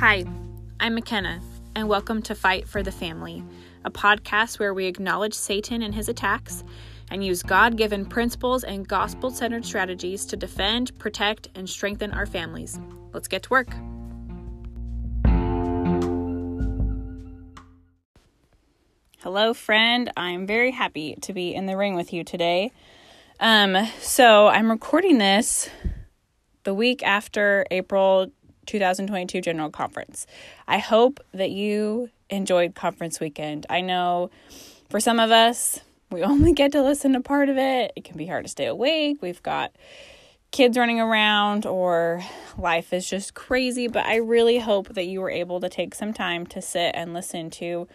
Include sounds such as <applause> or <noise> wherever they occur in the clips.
Hi, I'm McKenna, and welcome to Fight for the Family, a podcast where we acknowledge Satan and his attacks and use God given principles and gospel centered strategies to defend, protect, and strengthen our families. Let's get to work. Hello, friend. I'm very happy to be in the ring with you today. Um, so I'm recording this the week after April 2022 General Conference. I hope that you enjoyed conference weekend. I know for some of us, we <laughs> only get to listen to part of it. It can be hard to stay awake. We've got kids running around or life is just crazy, but I really hope that you were able to take some time to sit and listen to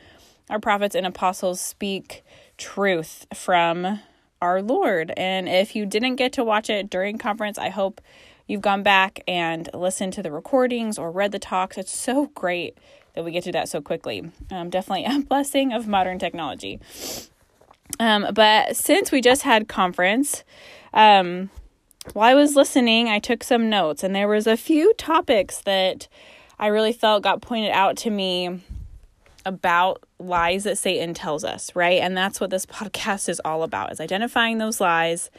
our prophets and apostles speak truth from our Lord. And if you didn't get to watch it during conference, I hope you've gone back and listened to the recordings or read the talks. It's so great that we get to that so quickly. Um, definitely a <laughs> blessing of modern technology. Um, but since we just had conference, um, while I was listening, I took some notes, and there was a few topics that I really felt got pointed out to me about lies that Satan tells us, right? And that's what this <laughs> podcast is all about is identifying those lies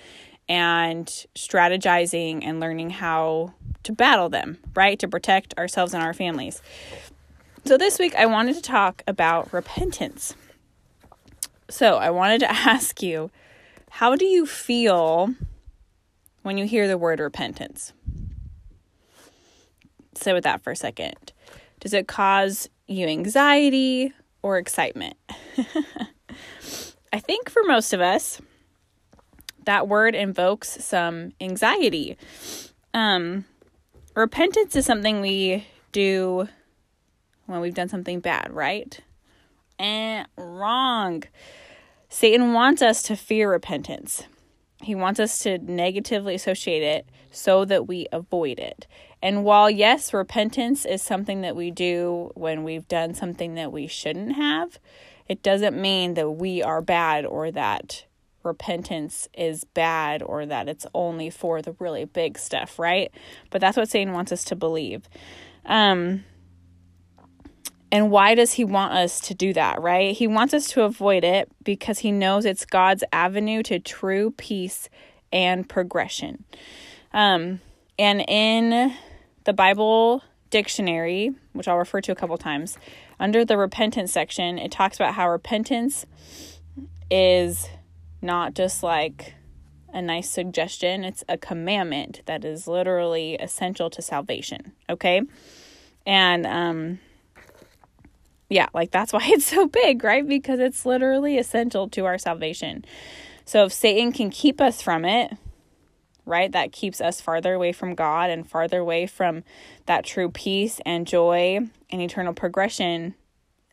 and strategizing and learning how to battle them, right? To protect ourselves and our families. So this week I wanted to talk about repentance. So I wanted to <laughs> ask you, how do you feel when you hear the word repentance? Sit with that for a second. Does it cause you anxiety or excitement? <laughs> I think for most of us, that word invokes some anxiety. Um, repentance is something we do when we've done something bad, right? And wrong. Satan wants us to fear repentance. He wants us to negatively associate it so that we avoid it. And while, yes, repentance is something that we do when we've done something that we shouldn't have, it doesn't mean that we are bad or that repentance is bad or that it's only for the really big stuff, right? But that's what Satan wants us to believe. Um, and why does he want us to do that, right? He wants us to avoid it because he knows it's God's avenue to true peace and progression. Um, and in the Bible dictionary, which I'll refer to a couple times, under the repentance section, it talks about how repentance is not just like a nice suggestion, it's a commandment that is literally essential to salvation, okay? And um yeah, like that's <laughs> why it's so big, right? Because it's literally essential to our salvation. So if Satan can keep us from it, right? That keeps us farther away from God and farther away from that true peace and joy and eternal progression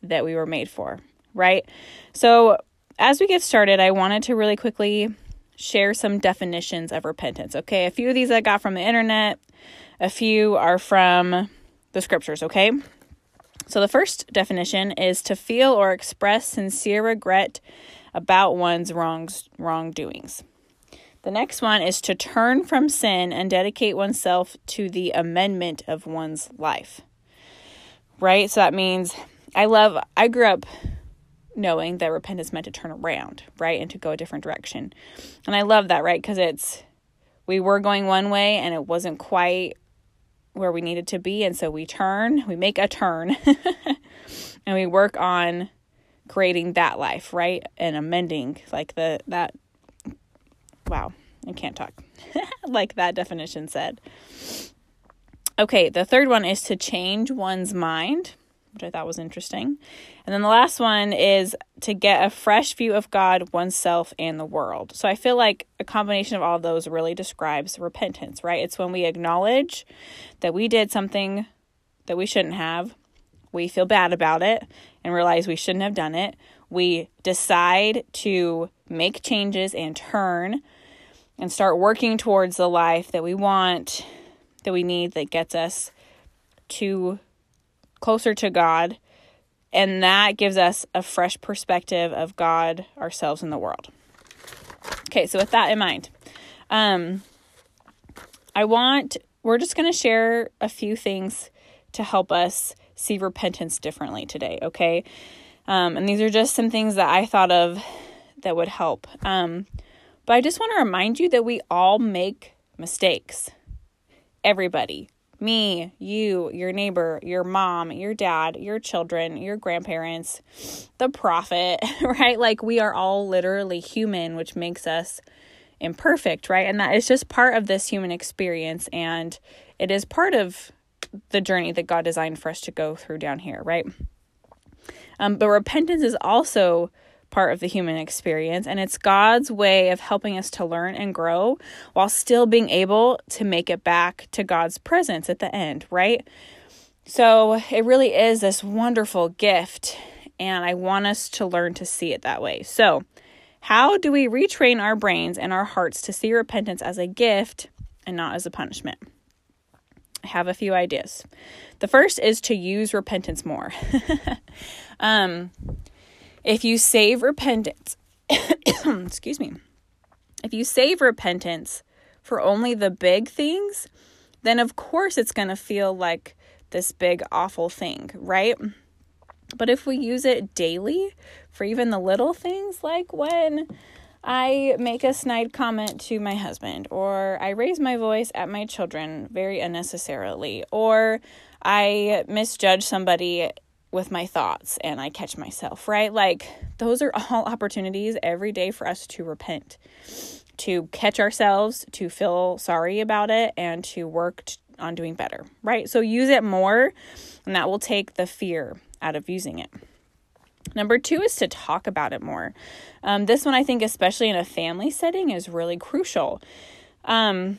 that we were made for, right? So as we get started, I wanted to really quickly share some definitions of repentance. Okay, a few of these I got from the internet, a few are from the scriptures, okay? So the first definition is to feel or express sincere regret about one's wrongs wrongdoings. The next one is to turn from sin and dedicate oneself to the amendment of one's life. Right? So that means I love I grew up knowing that repentance meant to turn around, right, and to go a different direction. And I love that, right? Because it's we were going one way and it wasn't quite where we needed to be, and so we turn, we make a turn, <laughs> and we work on creating that life, right, and amending like the that. Wow, I can't talk. <laughs> like that definition said. Okay, the third one is to change one's mind which I thought was interesting. And then the last one is to get a fresh view of God, oneself, and the world. So I feel like a combination of all of those really describes repentance, right? It's when we acknowledge that we did something that we shouldn't have, we feel bad about it and realize we shouldn't have done it. We decide to make changes and turn and start working towards the life that we want, that we need, that gets us to closer to God, and that gives us a fresh perspective of God, ourselves, and the world. Okay, so with that in mind, um, I want, we're just going to share a few things to help us see repentance differently today, okay? Um, and these are just some things that I thought of that would help. Um, but I just want to remind you that we all make mistakes. Everybody. Me, you, your neighbor, your mom, your dad, your children, your grandparents, the prophet, <laughs> right? Like we are all literally human, which makes us imperfect, right? And that is just part of this human experience. And it is part of the journey that God designed for us to go through down here, right? Um, but repentance is also part of the human experience, and it's God's way of helping us to learn and grow while still being able to make it back to God's presence at the end, right? So it really is this wonderful gift, and I want us to learn to see it that way. So, how do we retrain our brains and our hearts to see repentance as a gift and not as a punishment? I have a few ideas. The first is to use repentance more. <laughs> um, if you save repentance, <coughs> excuse me, if you save repentance for only the big things, then of course it's going to feel like this big awful thing, right? But if we use it daily for even the little things, like when I make a snide comment to my husband, or I raise my voice at my children very unnecessarily, or I misjudge somebody with my thoughts and I catch myself, right? Like those are <laughs> all opportunities every day for us to repent, to catch ourselves, to feel sorry about it, and to work t- on doing better, right? So use it more, and that will take the fear out of using it. Number two is to talk about it more. Um, this one, I think, especially in a family setting, is really crucial. Um,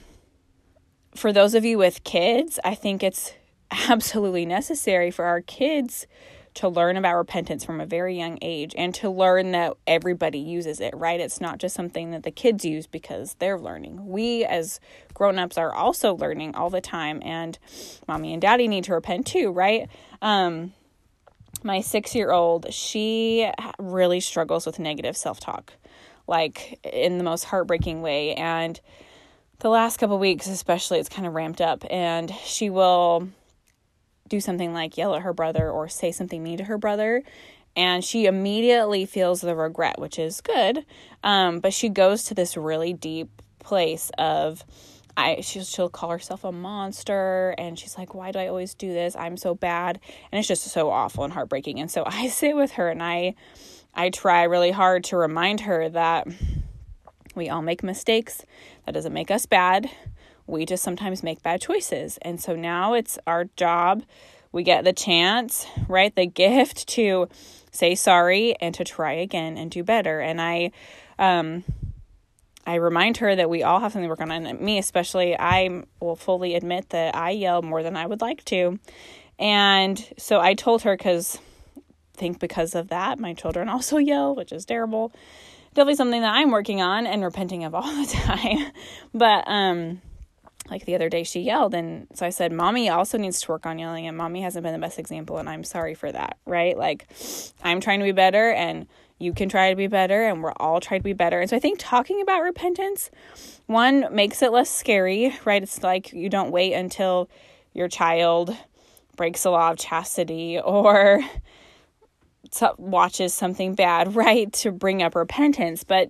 for those of you with kids, I think it's <laughs> absolutely necessary for our kids to learn about repentance from a very young age and to learn that everybody uses it, right? It's not just something that the kids use because they're learning. We as grown-ups are also learning all the time and mommy and daddy need to repent too, right? Um my 6-year-old, she really struggles with negative self-talk like in the most heartbreaking way and the last couple weeks especially it's kind of ramped up and she will do something like yell at her brother or say something mean to her brother and she immediately feels the regret which is good. Um, but she goes to this really deep place of I she'll, she'll call herself a monster and she's like why do I always do this? I'm so bad. And it's just so awful and heartbreaking. And so <laughs> I sit with her and I I try really hard to remind her that we all make mistakes. That doesn't make us bad we just sometimes make bad choices. And so now it's our job. We get the chance, right? The gift to say sorry and to try again and do better. And I, um, I remind her that we all have something to work on. And me, especially, I will fully admit that I yell more than I would like to. And so I told her because I think because of that, my children also yell, which is terrible. Definitely something that I'm working on and repenting of all <laughs> the time. but um like the other day she yelled and so i said mommy also needs to work on yelling and mommy hasn't been the best example and i'm sorry for that right? Like i'm trying to be better and you can try to be better and we're all trying to be better. And so i think talking about repentance one makes it less scary right? It's like you don't wait until your child breaks the law of chastity or <laughs> watches something bad <laughs> right to bring up repentance. But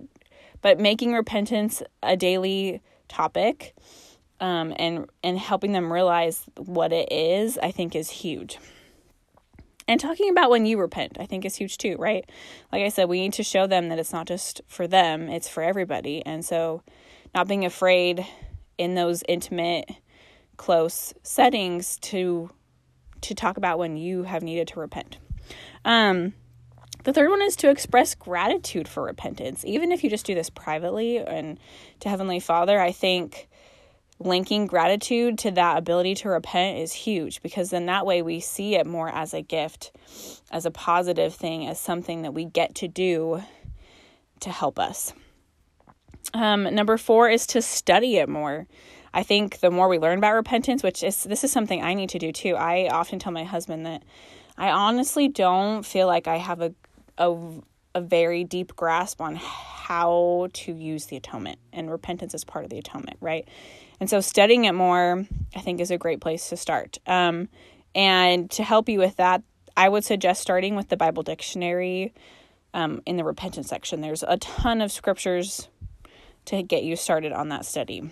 but making repentance a daily topic um, and and helping them realize what it is, I think is huge. And talking about when you repent, I think is huge too, right? Like I said, we need to show them that it's not just for them, it's for everybody. And so not being afraid in those intimate, close settings to to talk about when you have needed to repent. Um the third one is to express gratitude for repentance. Even if you just do this privately and to Heavenly Father, I think linking gratitude to that ability to repent is huge because then that way we see it more as a gift, as a positive thing, as something that we get to do to help us. Um, number four is to study it more. I think the more we learn about repentance, which is this is something I need to do too. I often tell my husband that I honestly don't feel like I have a a, a very deep grasp on how to use the atonement, and repentance is part of the atonement, right? And so studying it more, I think, is a great place to start. Um, And to help you with that, I would suggest starting with the Bible dictionary um, in the repentance section. There's a ton of scriptures to get you started on that study.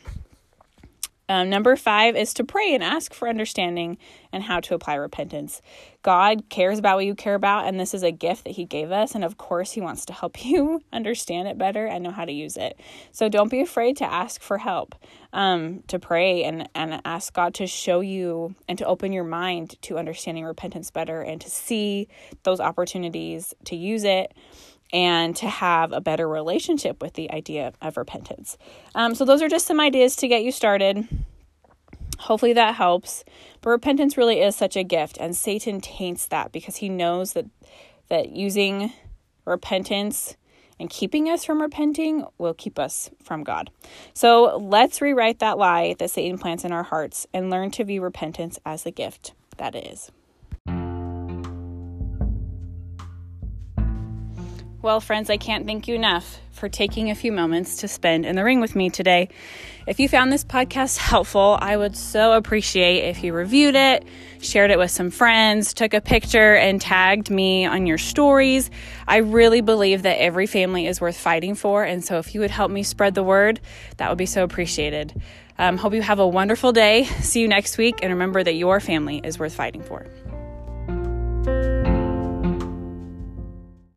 Um, number five is to pray and ask for understanding and how to apply repentance. God cares about what you care about, and this is a gift that He gave us. And of course, He wants to help <laughs> you understand it better and know how to use it. So don't be afraid to ask for help, um, to pray and, and ask God to show you and to open your mind to understanding repentance better and to see those opportunities to use it and to have a better relationship with the idea of repentance. Um, so, those are just some ideas to get you started. Hopefully that helps. But repentance really is such a gift, and Satan taints that because he knows that that using repentance and keeping us from repenting will keep us from God. So let's rewrite that lie that Satan plants in our hearts and learn to view repentance as the gift that is. Well, friends, I can't thank you enough for taking a few moments to spend in the ring with me today. If you found this podcast <laughs> helpful, I would so appreciate if you reviewed it, shared it with some friends, took a picture, and tagged me on your stories. I really believe that every family is worth fighting for, and so if you would help me spread the word, that would be so appreciated. Um, hope you have a wonderful day. See you next week, and remember that your family is worth fighting for.